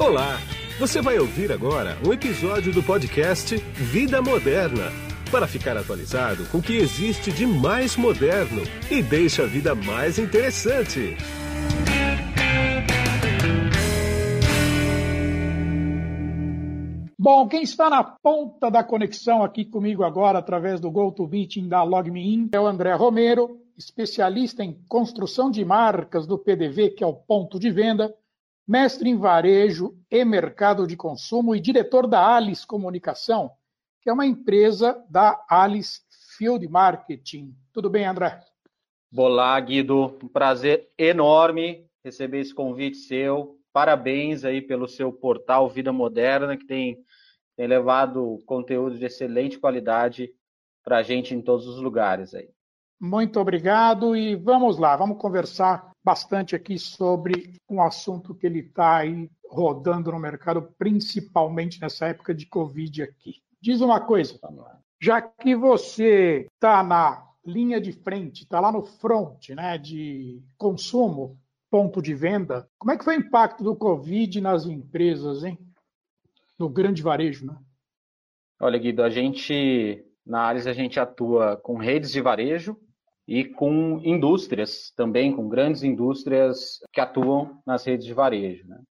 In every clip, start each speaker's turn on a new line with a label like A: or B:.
A: Olá! Você vai ouvir agora um episódio do podcast Vida Moderna para ficar atualizado com o que existe de mais moderno e deixa a vida mais interessante.
B: Bom, quem está na ponta da conexão aqui comigo agora, através do GoToMeeting da LogMeIn, é o André Romero, especialista em construção de marcas do PDV, que é o ponto de venda, mestre em varejo e mercado de consumo e diretor da Alice Comunicação, que é uma empresa da Alice Field Marketing. Tudo bem, André?
C: Olá, Guido. Um prazer enorme receber esse convite seu. Parabéns aí pelo seu portal Vida Moderna, que tem tem levado conteúdo de excelente qualidade para a gente em todos os lugares aí.
B: Muito obrigado e vamos lá, vamos conversar bastante aqui sobre um assunto que ele está aí rodando no mercado, principalmente nessa época de Covid aqui. Diz uma coisa, já que você está na linha de frente, está lá no front né, de consumo, ponto de venda, como é que foi o impacto do Covid nas empresas, hein? no grande varejo, né?
C: Olha, Guido, a gente, na Ares, a gente atua com redes de varejo e com indústrias também, com grandes indústrias que atuam nas redes de varejo, né?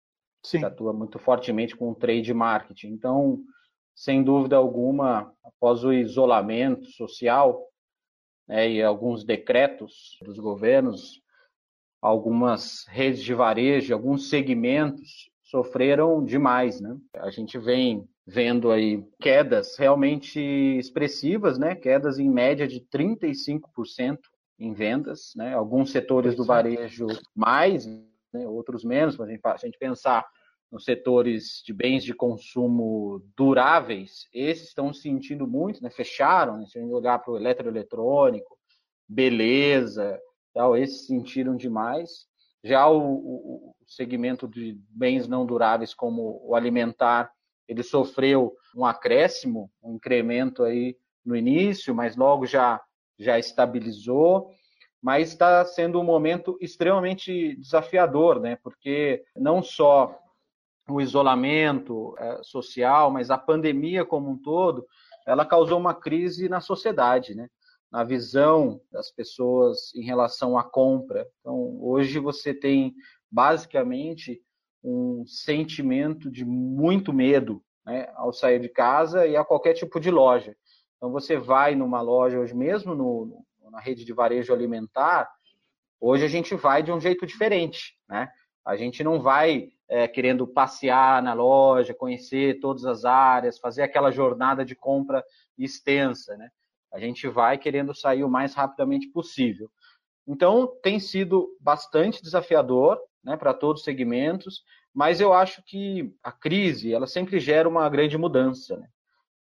C: Sim. Que atua muito fortemente com o trade marketing. Então, sem dúvida alguma, após o isolamento social né, e alguns decretos dos governos, algumas redes de varejo, alguns segmentos sofreram demais, né? A gente vem vendo aí quedas realmente expressivas, né? Quedas em média de 35% em vendas, né? Alguns setores do varejo mais, né? outros menos, mas a gente pensar nos setores de bens de consumo duráveis, esses estão sentindo muito, né? Fecharam, né? se a gente olhar para o eletroeletrônico, beleza, tal, esses sentiram demais. Já o, o, segmento de bens não duráveis, como o alimentar, ele sofreu um acréscimo, um incremento aí no início, mas logo já, já estabilizou. Mas está sendo um momento extremamente desafiador, né? Porque não só o isolamento é, social, mas a pandemia como um todo, ela causou uma crise na sociedade, né? na visão das pessoas em relação à compra. Então, hoje você tem basicamente um sentimento de muito medo né, ao sair de casa e a qualquer tipo de loja. Então, você vai numa loja hoje mesmo, no, na rede de varejo alimentar, hoje a gente vai de um jeito diferente, né? A gente não vai é, querendo passear na loja, conhecer todas as áreas, fazer aquela jornada de compra extensa, né? A gente vai querendo sair o mais rapidamente possível. Então, tem sido bastante desafiador né, para todos os segmentos, mas eu acho que a crise ela sempre gera uma grande mudança. Né?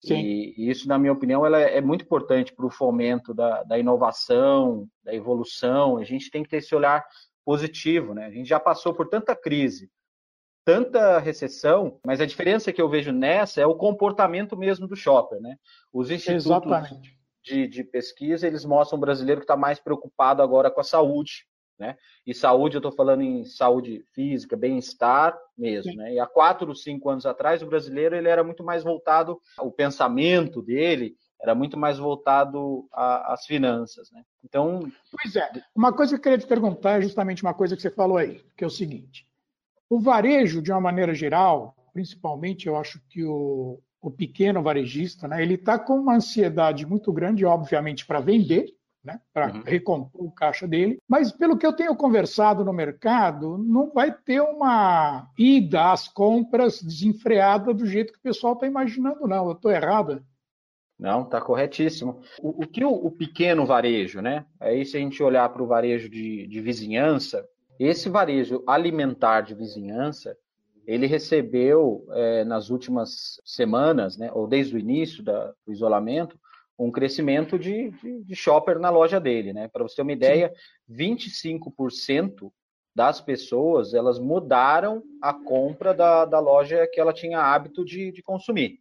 C: E, e, isso, na minha opinião, ela é, muito importante para o fomento da, da, inovação, da evolução. A gente tem que ter esse olhar positivo. Né? A gente já passou por tanta crise, tanta recessão, mas a diferença que eu vejo nessa é o comportamento mesmo do shopper. Né? Os institutos de, de pesquisa, eles mostram o brasileiro que está mais preocupado agora com a saúde, né? E saúde, eu estou falando em saúde física, bem-estar mesmo, Sim. né? E há quatro, cinco anos atrás, o brasileiro ele era muito mais voltado, o pensamento dele era muito mais voltado às finanças, né? Então...
B: Pois é, uma coisa que eu queria te perguntar é justamente uma coisa que você falou aí, que é o seguinte, o varejo, de uma maneira geral, principalmente eu acho que o, o pequeno varejista, né, ele está com uma ansiedade muito grande, obviamente, para vender, né, para uhum. recompor o caixa dele. Mas, pelo que eu tenho conversado no mercado, não vai ter uma ida às compras desenfreada do jeito que o pessoal está imaginando, não. Eu estou errada?
C: Não, está corretíssimo. O, o que o, o, pequeno varejo, né? Aí, se a gente olhar para o varejo de, de vizinhança, esse varejo alimentar de vizinhança, ele recebeu é, nas últimas semanas, né, ou desde o início da, do isolamento, um crescimento de, de, de, shopper na loja dele. Né? Para você ter uma ideia, Sim. 25% das pessoas elas mudaram a compra da, da loja que ela tinha hábito de, de consumir.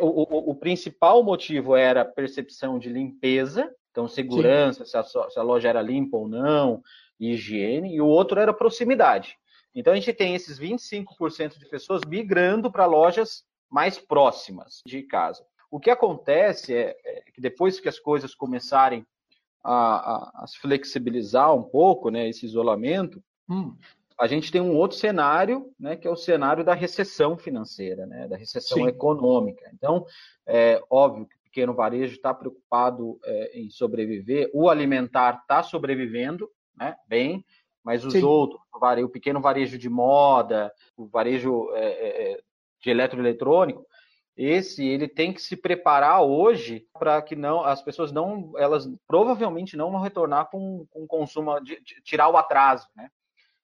C: O, o, o, principal motivo era percepção de limpeza, então segurança, se a, se a loja era limpa ou não, higiene, e o outro era proximidade. Então a gente tem esses 25% de pessoas migrando para lojas mais próximas de casa. O que acontece é, é, que depois que as coisas começarem a, a, a se flexibilizar um pouco, né, esse isolamento, hum. a gente tem um outro cenário, né, que é o cenário da recessão financeira, né, da recessão Sim. econômica. Então, é óbvio que o pequeno varejo está preocupado é, em sobreviver, o alimentar está sobrevivendo, né, bem, mas os Sim. outros, o pequeno varejo de moda, o varejo é, é, é de eletroeletrônico, esse ele tem que se preparar hoje para que não as pessoas não elas provavelmente não vão retornar com, com consumo de, de, tirar o atraso, né?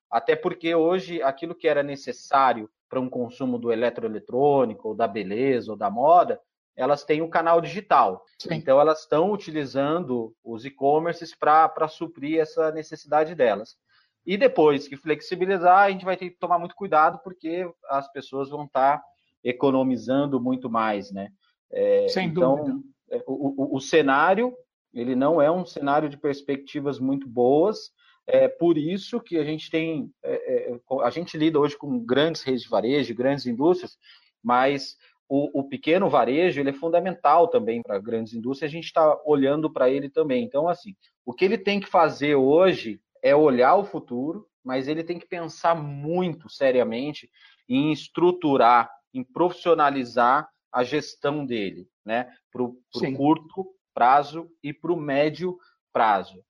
C: Até porque hoje aquilo que era necessário para um consumo do eletroeletrônico, ou da beleza, ou da moda, elas têm o um canal digital. Sim. Então elas estão utilizando os e-commerces para suprir essa necessidade delas. E depois que flexibilizar, a gente vai ter que tomar muito cuidado, porque as pessoas vão estar tá economizando muito mais, né?
B: É, Sem então, dúvida.
C: É, o, o, o, cenário, ele não é um cenário de perspectivas muito boas, é por isso que a gente tem, é, é, a gente lida hoje com grandes redes de varejo, grandes indústrias, mas o, o pequeno varejo, ele é fundamental também para grandes indústrias, a gente está olhando para ele também. Então, assim, o que ele tem que fazer hoje é olhar o futuro, mas ele tem que pensar muito seriamente em estruturar em profissionalizar a gestão dele, né? Para o curto prazo e para o médio prazo.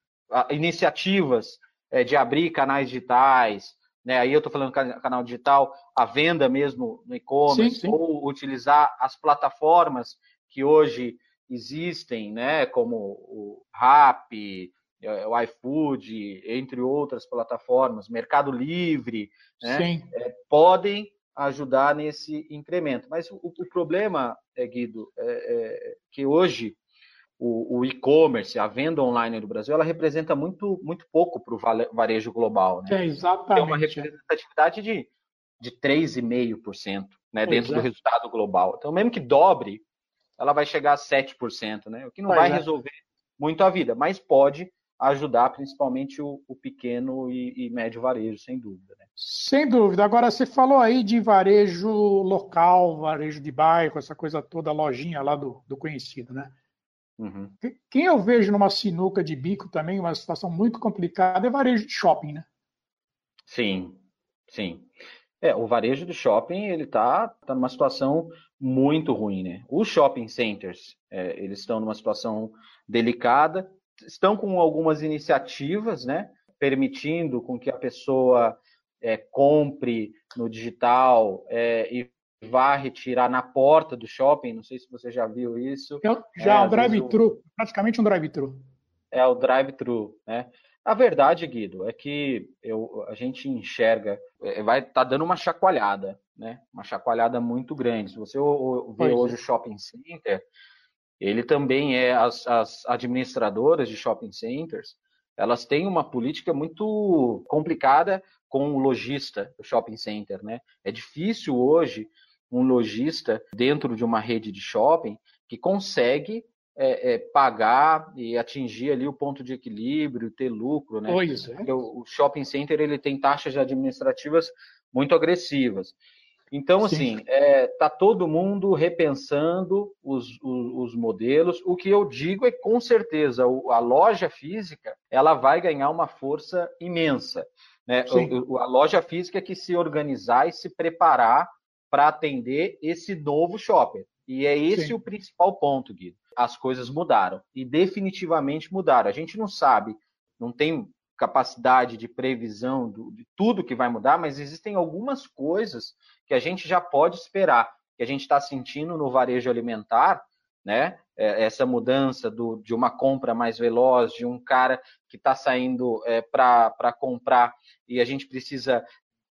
C: Iniciativas é, de abrir canais digitais, né? Aí eu estou falando canal digital, a venda mesmo no e-commerce, ou utilizar as plataformas que hoje existem, né? Como o Rap, é, o iFood, entre outras plataformas, Mercado Livre, né? É, podem ajudar nesse incremento. Mas o, o problema, é, Guido, é, é que hoje o, o e-commerce, a venda online do Brasil, ela representa muito, muito pouco para o varejo global.
B: Né? É, exatamente.
C: Tem uma representatividade de, de 3,5% né, dentro é. do resultado global. Então, mesmo que dobre, ela vai chegar a 7%, né? o que não pois vai é. resolver muito a vida, mas pode ajudar principalmente o, o pequeno e, e, médio varejo, sem dúvida.
B: Sem dúvida. Agora, você falou aí de varejo local, varejo de bairro, essa coisa toda, lojinha lá do, do conhecido, né? Uhum. Quem eu vejo numa sinuca de bico também, uma situação muito complicada, é varejo de shopping, né?
C: Sim, sim. É, o varejo de shopping ele está tá numa situação muito ruim, né? Os shopping centers é, eles estão numa situação delicada estão com algumas iniciativas, né, permitindo com que a pessoa é, compre no digital é, e vá retirar na porta do shopping. Não sei se você já viu isso.
B: Eu, já, é, um drive-thru, praticamente um drive-thru.
C: É o drive-thru, né? A verdade, Guido, é que eu, a gente enxerga, é, vai estar tá dando uma chacoalhada, né? Uma chacoalhada muito grande. Se você vê hoje é. o shopping center, ele também é as, as administradoras de shopping centers, elas têm uma política muito complicada com o lojista do shopping center, né? É difícil hoje um lojista dentro de uma rede de shopping que consegue é, é, pagar e atingir ali o ponto de equilíbrio, ter lucro, né?
B: Pois é.
C: O, o shopping center ele tem taxas administrativas muito agressivas. Então, Sim. assim, está é, tá todo mundo repensando os, os, os, modelos. O que eu digo é com certeza a loja física ela vai ganhar uma força imensa. Né? a loja física é que se organizar e se preparar para atender esse novo shopper. E é esse Sim. o principal ponto, Guido. As coisas mudaram e definitivamente mudaram. A gente não sabe, não tem capacidade de previsão do, de tudo que vai mudar, mas existem algumas coisas que a gente já pode esperar, que a gente está sentindo no varejo alimentar, né? É, essa mudança do, de uma compra mais veloz, de um cara que está saindo é, para comprar e a gente precisa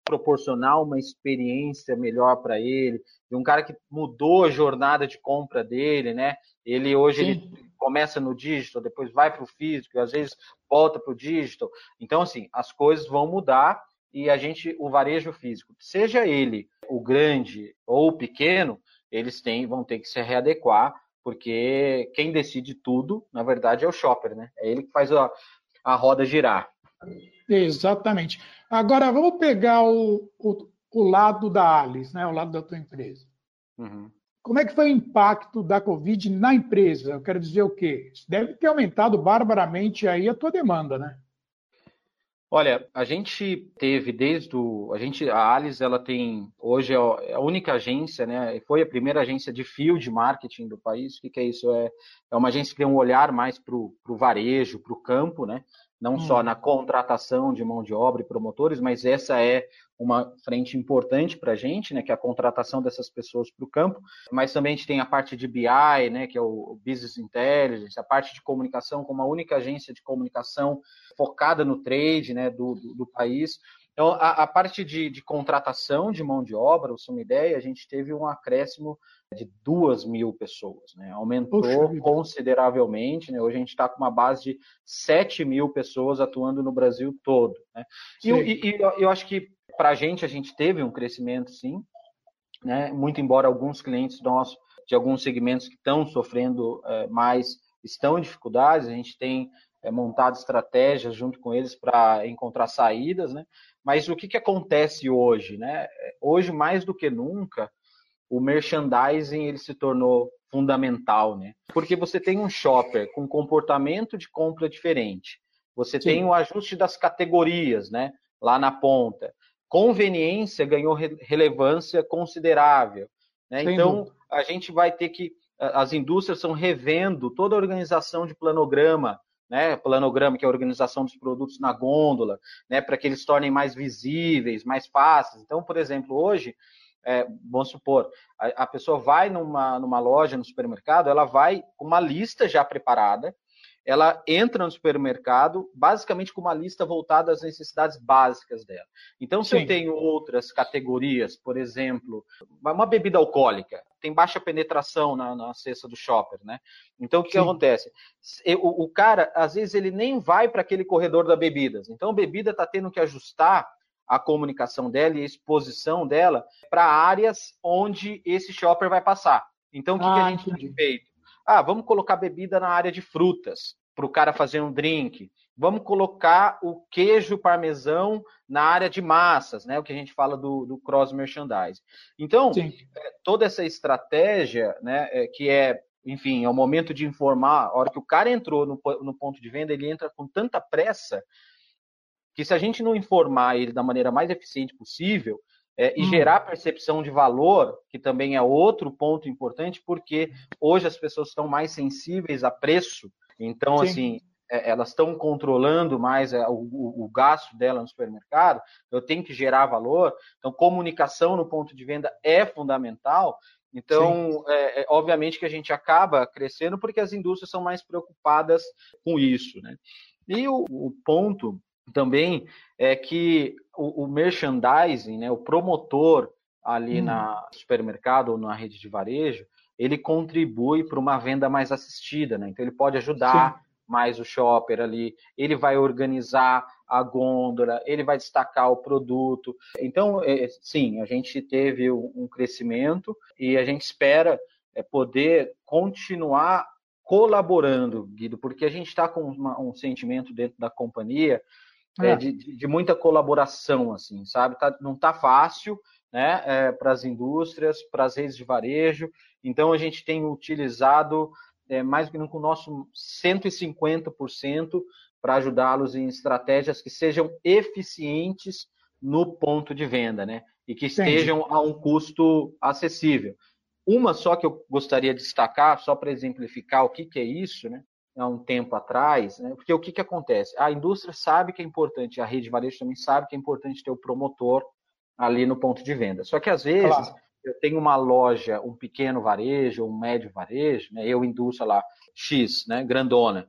C: proporcionar uma experiência melhor para ele, de um cara que mudou a jornada de compra dele, né? Ele hoje ele começa no digital, depois vai para o físico, e às vezes volta para o digital. Então, assim, as coisas vão mudar e a gente, o varejo físico, seja ele o grande ou o pequeno, eles têm, vão ter que se readequar, porque quem decide tudo, na verdade, é o shopper, né? É ele que faz a, a roda girar.
B: Exatamente. Agora, vamos pegar o, o, o lado da Alice, né? o lado da tua empresa. Uhum. Como é que foi o impacto da Covid na empresa? Eu quero dizer o quê? Deve ter aumentado barbaramente aí a tua demanda, né?
C: Olha, a gente teve desde o. A gente, a Alice, ela tem. Hoje é, é a única agência, né? Foi a primeira agência de field marketing do país. O que, que é isso? É, é uma agência que tem um olhar mais para o varejo, para o campo, né? Não hum. só na contratação de mão de obra e promotores, mas essa é uma frente importante para a gente, né, que é a contratação dessas pessoas para o campo, mas também a gente tem a parte de BI, né, que é o Business Intelligence, a parte de comunicação como a única agência de comunicação focada no trade né, do, do, do país. Então, a, a parte de, de, contratação de mão de obra, você uma ideia, a gente teve um acréscimo de duas mil pessoas, né? Aumentou consideravelmente, né? Hoje a gente está com uma base de 7 mil pessoas atuando no Brasil todo, né? E, e, e eu acho que para a gente, a gente teve um crescimento, sim, né? muito embora alguns clientes nossos, de alguns segmentos que estão sofrendo é, mais, estão em dificuldades, a gente tem é, montado estratégias junto com eles para encontrar saídas, né? Mas o que, que acontece hoje, né? Hoje, mais do que nunca, o merchandising ele se tornou fundamental, né? Porque você tem um shopper com comportamento de compra diferente, você Sim. tem o ajuste das categorias, né? Lá na ponta conveniência ganhou relevância considerável. Né? Então, a gente vai ter que. As indústrias estão revendo toda a organização de planograma, né? Planograma, que é a organização dos produtos na gôndola, né? Para que eles tornem mais visíveis, mais fáceis. Então, por exemplo, hoje, é, vamos supor, a, a, pessoa vai numa, numa loja, no supermercado, ela vai com uma lista já preparada, ela entra no supermercado basicamente com uma lista voltada às necessidades básicas dela. Então, se Sim. eu tenho outras categorias, por exemplo, uma bebida alcoólica, tem baixa penetração na, na cesta do shopper, né? Então, o que, que acontece? O, o, cara, às vezes, ele nem vai para aquele corredor da bebidas. Então, a bebida está tendo que ajustar a comunicação dela e a exposição dela para áreas onde esse shopper vai passar. Então, o que, ah, que a gente tem feito? Ah, vamos colocar bebida na área de frutas, para o cara fazer um drink. Vamos colocar o queijo parmesão na área de massas, né? O que a gente fala do, do cross merchandising. Então, Sim. É, toda essa estratégia, né, é, que é, enfim, é o momento de informar, a hora que o cara entrou no, no ponto de venda, ele entra com tanta pressa que se a gente não informar ele da maneira mais eficiente possível, é, e hum. gerar percepção de valor, que também é outro ponto importante, porque hoje as pessoas estão mais sensíveis a preço, então, Sim. assim, é, elas estão controlando mais é, o, o, o, gasto dela no supermercado, eu tenho que gerar valor, então comunicação no ponto de venda é fundamental, então, é, é, obviamente que a gente acaba crescendo porque as indústrias são mais preocupadas com isso, né? E o, o ponto também é que o, o merchandising, né, o promotor ali hum. na supermercado ou na rede de varejo, ele contribui para uma venda mais assistida, né? Então ele pode ajudar Sim. mais o shopper ali, ele vai organizar a gôndola, ele vai destacar o produto. Então, é, sim, a gente teve um crescimento e a gente espera é, poder continuar colaborando, Guido, porque a gente está com uma, um sentimento dentro da companhia é. É, de, de, muita colaboração, assim, sabe? Tá, não está fácil, né, é, para as indústrias, para as redes de varejo. Então, a gente tem utilizado é, mais do que com o nosso 150% para ajudá-los em estratégias que sejam eficientes no ponto de venda, né? E que estejam Entendi. a um custo acessível. Uma só que eu gostaria de destacar, só para exemplificar o que, que é isso, né? Há um tempo atrás, né? porque o que, que acontece? A indústria sabe que é importante, a rede de varejo também sabe que é importante ter o promotor ali no ponto de venda. Só que às vezes claro. eu tenho uma loja, um pequeno varejo, um médio varejo, né? eu indústria lá X, né? grandona,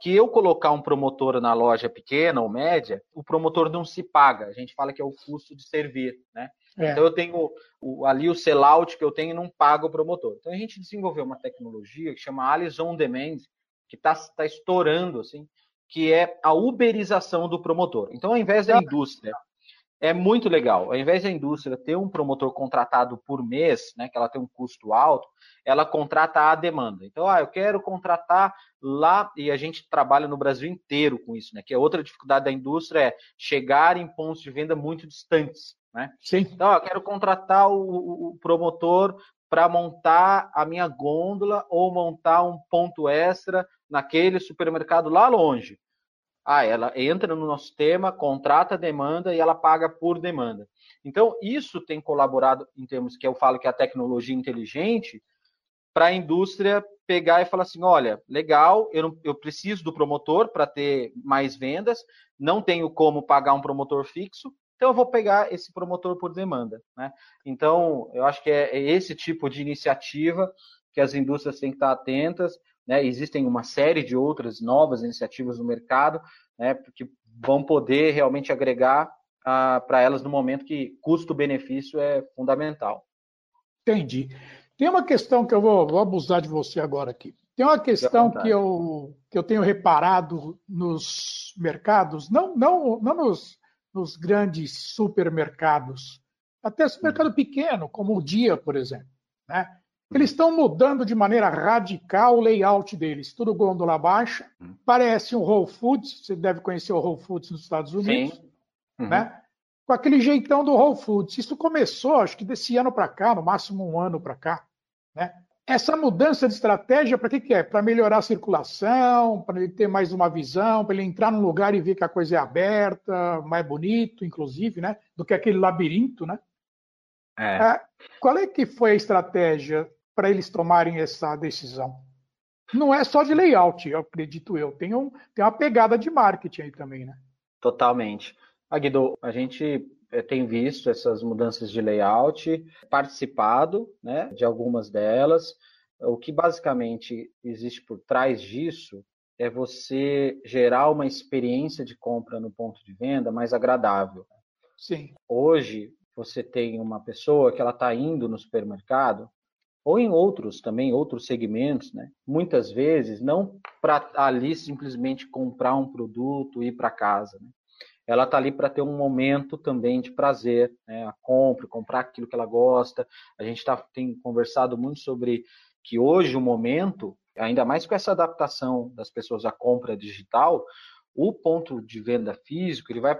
C: que eu colocar um promotor na loja pequena ou média, o promotor não se paga. A gente fala que é o custo de servir, né? É. Então eu tenho o, ali o sellout que eu tenho não paga o promotor. Então a gente desenvolveu uma tecnologia que chama Alice On Demand, que está tá estourando, assim, que é a uberização do promotor. Então, ao invés da indústria é muito legal. Ao invés da indústria ter um promotor contratado por mês, né, que ela tem um custo alto, ela contrata a demanda. Então, ah, eu quero contratar lá, e a gente trabalha no Brasil inteiro com isso, né? Que é outra dificuldade da indústria é chegar em pontos de venda muito distantes. Né?
B: Sim.
C: Então, eu quero contratar o, o promotor para montar a minha gôndola ou montar um ponto extra naquele supermercado lá longe. Ah, ela entra no nosso tema, contrata a demanda e ela paga por demanda. Então, isso tem colaborado em termos que eu falo que é a tecnologia inteligente para a indústria pegar e falar assim: olha, legal, eu, não, eu preciso do promotor para ter mais vendas, não tenho como pagar um promotor fixo, então eu vou pegar esse promotor por demanda. Né? Então, eu acho que é, é esse tipo de iniciativa que as indústrias têm que estar atentas. Né? Existem uma série de outras novas iniciativas no mercado né, que vão poder realmente agregar ah, para elas no momento que custo-benefício é fundamental.
B: Entendi. Tem uma questão que eu vou, vou abusar de você agora aqui. Tem uma questão que eu, que eu tenho reparado nos mercados, não, não, não nos, nos grandes supermercados, até supermercado pequeno, como o Dia, por exemplo. Né? Eles estão mudando de maneira radical o layout deles. Tudo gôndola baixa. Hum. Parece um Whole Foods. Você deve conhecer o Whole Foods nos Estados Unidos. Uhum. Né? Com aquele jeitão do Whole Foods. Isso começou, acho que desse ano para cá, no máximo um ano para cá. Né? Essa mudança de estratégia, para que, que é? Para melhorar a circulação, para ele ter mais uma visão, para ele entrar num lugar e ver que a coisa é aberta, mais bonito, inclusive, né? do que aquele labirinto. Né? É. É, qual é que foi a estratégia para eles tomarem essa decisão? Não é só de layout, eu acredito eu. Tem, um, tem uma pegada de marketing aí também, né?
C: Totalmente. Aguido, a gente eh, tem visto essas mudanças de layout, participado né, de algumas delas. O que basicamente existe por trás disso é você gerar uma experiência de compra no ponto de venda mais agradável.
B: Sim.
C: Hoje, você tem uma pessoa que ela está indo no supermercado, ou em outros também, outros segmentos, né? muitas vezes, não para ali simplesmente comprar um produto e ir para casa. Né? ela está ali para ter um momento também de prazer, né? a compra, comprar aquilo que ela gosta. A gente tá, tem conversado muito sobre que hoje o momento, ainda mais com essa adaptação das pessoas à compra digital, o ponto de venda físico, ele vai,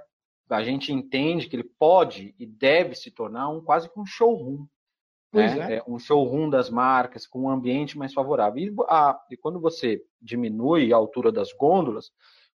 C: a gente entende que ele pode e deve se tornar um quase que um showroom. Né? É. um showroom das marcas com um ambiente mais favorável. E, a, e quando você diminui a altura das gôndolas,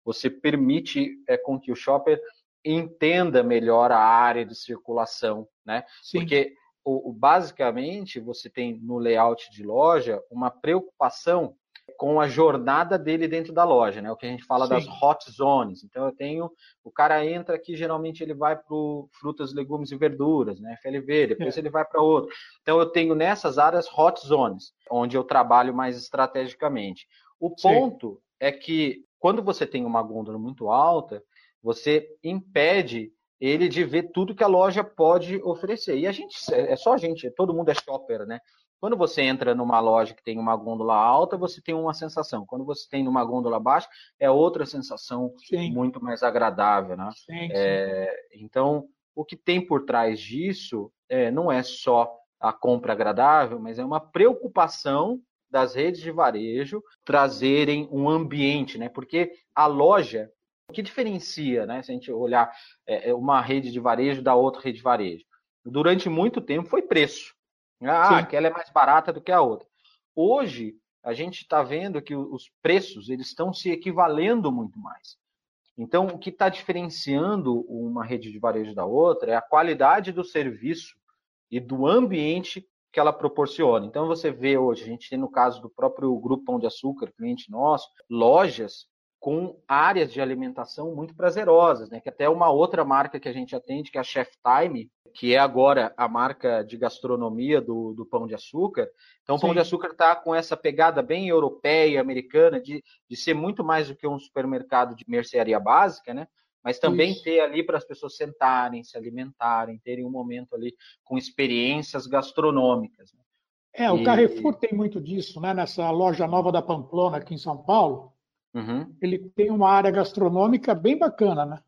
C: você permite é, com que o shopper entenda melhor a área de circulação, né? Sim. Porque o, o, basicamente você tem no layout de loja uma preocupação com a jornada dele dentro da loja, né? O que a gente fala Sim. das hot zones. Então eu tenho o cara entra aqui geralmente ele vai para frutas, legumes e verduras, né? FLV. Depois é. ele vai para outro. Então eu tenho nessas áreas hot zones, onde eu trabalho mais estrategicamente. O ponto Sim. é que quando você tem uma gôndola muito alta, você impede ele de ver tudo que a loja pode oferecer. E a gente, é só a gente, todo mundo é shopper, né? Quando você entra numa loja que tem uma gôndola alta, você tem uma sensação. Quando você tem numa gôndola baixa, é outra sensação sim. muito mais agradável, né? Sim, é, então, o que tem por trás disso é, não é só a compra agradável, mas é uma preocupação das redes de varejo trazerem um ambiente, né? Porque a loja, o que diferencia, né? Se a gente olhar é, é, uma rede de varejo da outra rede de varejo, durante muito tempo foi preço. Ah, Sim. aquela é mais barata do que a outra. Hoje a gente está vendo que os preços eles estão se equivalendo muito mais. Então, o que está diferenciando uma rede de varejo da outra é a qualidade do serviço e do ambiente que ela proporciona. Então você vê hoje, a gente tem no caso do próprio Grupo Pão de Açúcar, cliente nosso, lojas com áreas de alimentação muito prazerosas, né? Que até uma outra marca que a gente atende, que é a Chef Time, que é agora a marca de gastronomia do, do Pão de Açúcar. Então, o Pão de Açúcar está com essa pegada bem europeia, americana, de, de ser muito mais do que um supermercado de mercearia básica, né? mas também Isso. ter ali para as pessoas sentarem, se alimentarem, terem um momento ali com experiências gastronômicas. Né?
B: É, o Carrefour tem muito disso, né? Nessa loja nova da Pamplona aqui em São Paulo, uhum. ele tem uma área gastronômica bem bacana, né?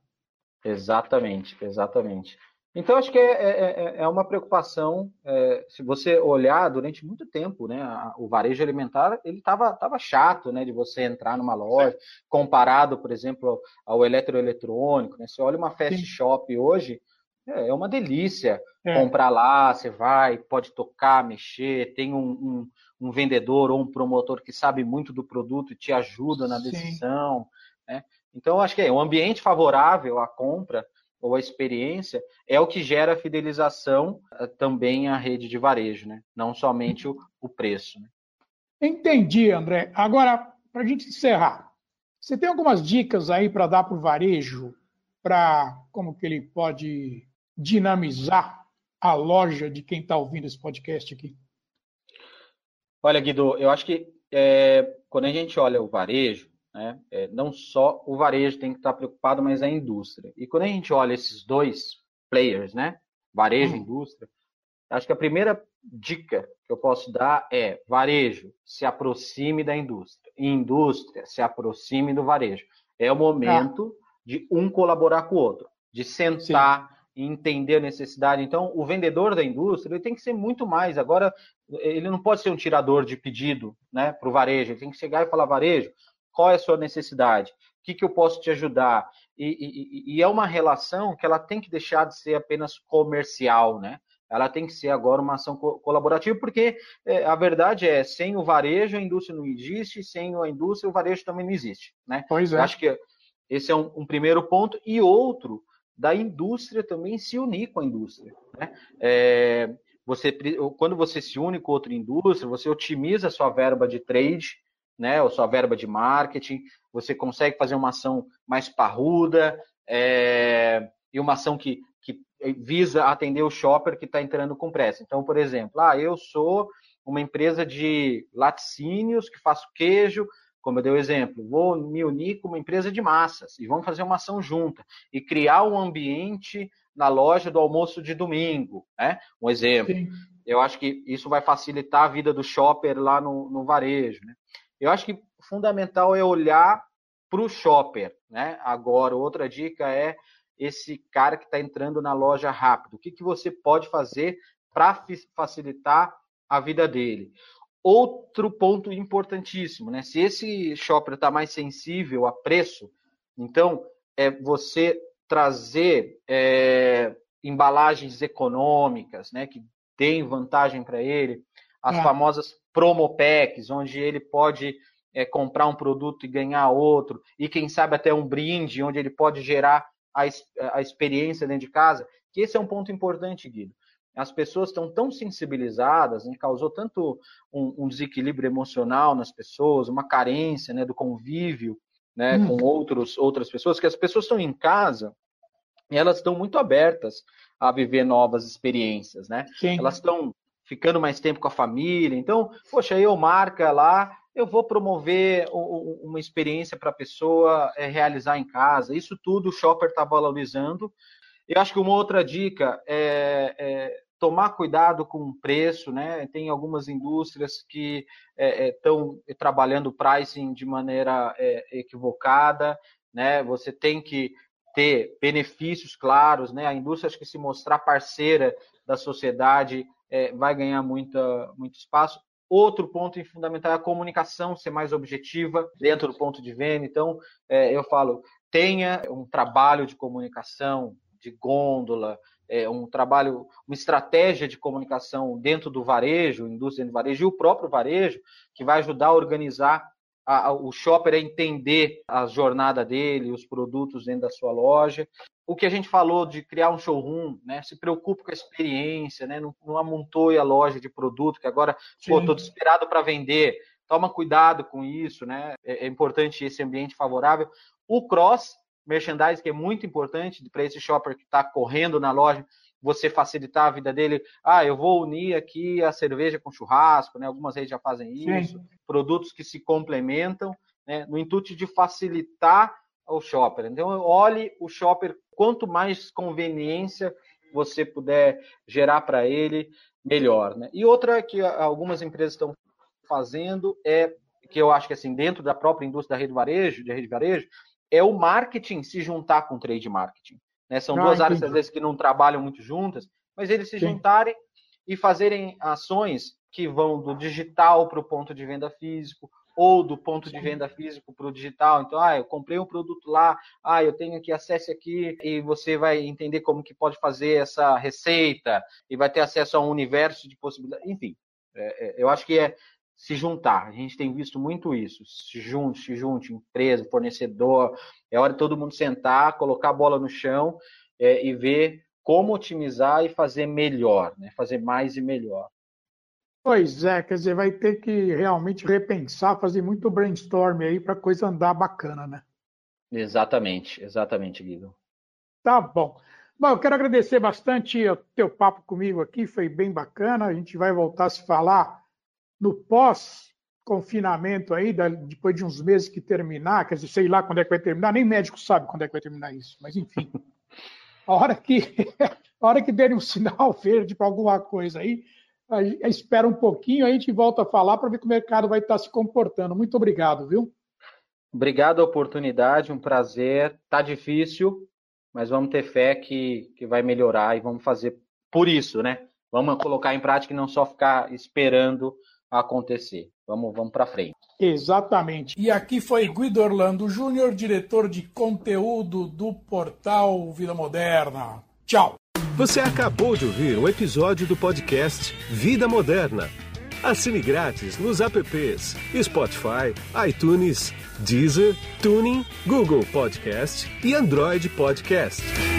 C: Exatamente, exatamente. Então, acho que é, é, é, é uma preocupação. É, se você olhar durante muito tempo, né, o varejo alimentar ele estava tava chato, né, de você entrar numa loja, comparado, por exemplo, ao eletroeletrônico. Né? Você olha uma fast Sim. shop hoje, é, é uma delícia é. comprar lá. Você vai, pode tocar, mexer, tem um, um, um, vendedor ou um promotor que sabe muito do produto e te ajuda na decisão. Né? Então, acho que é um ambiente favorável à compra ou a experiência é o que gera fidelização eh, também à rede de varejo, né? não somente o, o preço. Né?
B: Entendi, André. Agora, para a gente encerrar, você tem algumas dicas aí para dar para o varejo, para como que ele pode dinamizar a loja de quem está ouvindo esse podcast aqui?
C: Olha, Guido, eu acho que é, quando a gente olha o varejo, né? É, não só o varejo tem que estar preocupado, mas a indústria. E quando a gente olha esses dois players, né? varejo e hum. indústria, acho que a primeira dica que eu posso dar é varejo, se aproxime da indústria. E indústria, se aproxime do varejo. É o momento ah. de um colaborar com o outro, de sentar e entender a necessidade. Então, o vendedor da indústria ele tem que ser muito mais. Agora, ele não pode ser um tirador de pedido né, para o varejo. Ele tem que chegar e falar, varejo, qual é a sua necessidade? O que, que eu posso te ajudar? E, e, e, é uma relação que ela tem que deixar de ser apenas comercial, né? Ela tem que ser agora uma ação co colaborativa, porque é, a verdade é, sem o varejo a indústria não existe, sem a indústria o varejo também não existe, né?
B: Pois é.
C: Eu acho que esse é um, um, primeiro ponto. E outro, da indústria também se unir com a indústria, né? É, você, quando você se une com outra indústria, você otimiza a sua verba de trade, né, ou sua verba de marketing, você consegue fazer uma ação mais parruda é, e uma ação que, que visa atender o shopper que está entrando com pressa. Então, por exemplo, ah, eu sou uma empresa de laticínios que faço queijo, como eu dei o exemplo, vou me unir com uma empresa de massas e vamos fazer uma ação junta e criar um ambiente na loja do almoço de domingo, né? Um exemplo. Sim. Eu acho que isso vai facilitar a vida do shopper lá no, no varejo, né? Eu acho que fundamental é olhar para o shopper, né? Agora, outra dica é esse cara que está entrando na loja rápido. O que, que você pode fazer para facilitar a vida dele? Outro ponto importantíssimo, né? Se esse shopper está mais sensível a preço, então é você trazer é, embalagens econômicas, né? Que deem vantagem para ele, as é. famosas promo packs, onde ele pode é, comprar um produto e ganhar outro, e quem sabe até um brinde, onde ele pode gerar a, a experiência dentro de casa, que esse é um ponto importante, Guido. As pessoas estão tão sensibilizadas, né, causou tanto um, um, desequilíbrio emocional nas pessoas, uma carência né, do convívio né, hum. com outros, outras pessoas, que as pessoas estão em casa e elas estão muito abertas a viver novas experiências, né? Sim. Elas estão ficando mais tempo com a família. Então, poxa, eu marca lá, eu vou promover uma experiência para a pessoa é, realizar em casa. Isso tudo o shopper está valorizando. Eu acho que uma outra dica é, é, tomar cuidado com o preço, né? Tem algumas indústrias que estão é, é trabalhando pricing de maneira é, equivocada, né? Você tem que ter benefícios claros, né? A indústria que se mostrar parceira da sociedade é, vai ganhar muita, muito espaço. Outro ponto fundamental é a comunicação ser mais objetiva dentro do ponto de venda. Então, é, eu falo, tenha um trabalho de comunicação, de gôndola, é, um trabalho, uma estratégia de comunicação dentro do varejo, indústria de varejo e o próprio varejo, que vai ajudar a organizar a, a, o shopper a entender a jornada dele, os produtos dentro da sua loja. O que a gente falou de criar um showroom, né? Se preocupe com a experiência, né? Não, não amontoe a loja de produto, que agora, Sim. pô, estou desesperado para vender. Toma cuidado com isso, né? É, é importante esse ambiente favorável. O cross merchandising, que é muito importante para esse shopper que está correndo na loja, você facilitar a vida dele. Ah, eu vou unir aqui a cerveja com churrasco, né? Algumas redes já fazem isso. Sim. Produtos que se complementam, né? No intuito de facilitar o shopper. Então, olhe o shopper, quanto mais conveniência você puder gerar para ele, melhor, né? E outra que algumas empresas estão fazendo é que eu acho que assim dentro da própria indústria da rede varejo, de rede varejo, é o marketing se juntar com o trade marketing. né? São ah, duas entendi. áreas, às vezes, que não trabalham muito juntas, mas eles se Sim. juntarem e fazerem ações que vão do digital para o ponto de venda físico, ou do ponto de venda físico para o digital. Então, ah, eu comprei um produto lá, ah, eu tenho que acesse aqui e você vai entender como que pode fazer essa receita e vai ter acesso a um universo de possibilidades. Enfim, é, é, eu acho que é se juntar. A gente tem visto muito isso. Se junte, se junte, empresa, fornecedor. É hora de todo mundo sentar, colocar a bola no chão é, e ver como otimizar e fazer melhor, né? fazer mais e melhor.
B: Pois é, quer dizer, vai ter que realmente repensar, fazer muito brainstorm aí para a coisa andar bacana, né?
C: Exatamente, exatamente, Guido.
B: Tá bom. Bom, eu quero agradecer bastante o teu papo comigo aqui, foi bem bacana. A gente vai voltar a se falar no pós-confinamento aí, depois de uns meses que terminar, quer dizer, sei lá quando é que vai terminar, nem médico sabe quando é que vai terminar isso, mas enfim. A hora que, a hora que derem um sinal verde para alguma coisa aí, espera um pouquinho, a gente volta a falar para ver como o mercado vai estar se comportando. Muito obrigado, viu?
C: Obrigado a oportunidade, um prazer. Tá difícil, mas vamos ter fé que, que vai melhorar e vamos fazer por isso, né? Vamos colocar em prática e não só ficar esperando acontecer. Vamos, vamos para frente.
B: Exatamente. E aqui foi Guido Orlando Júnior, diretor de conteúdo do portal Vida Moderna. Tchau.
A: Você acabou de ouvir um episódio do podcast Vida Moderna. Assine grátis nos apps Spotify, iTunes, Deezer, Tuning, Google Podcast e Android Podcast.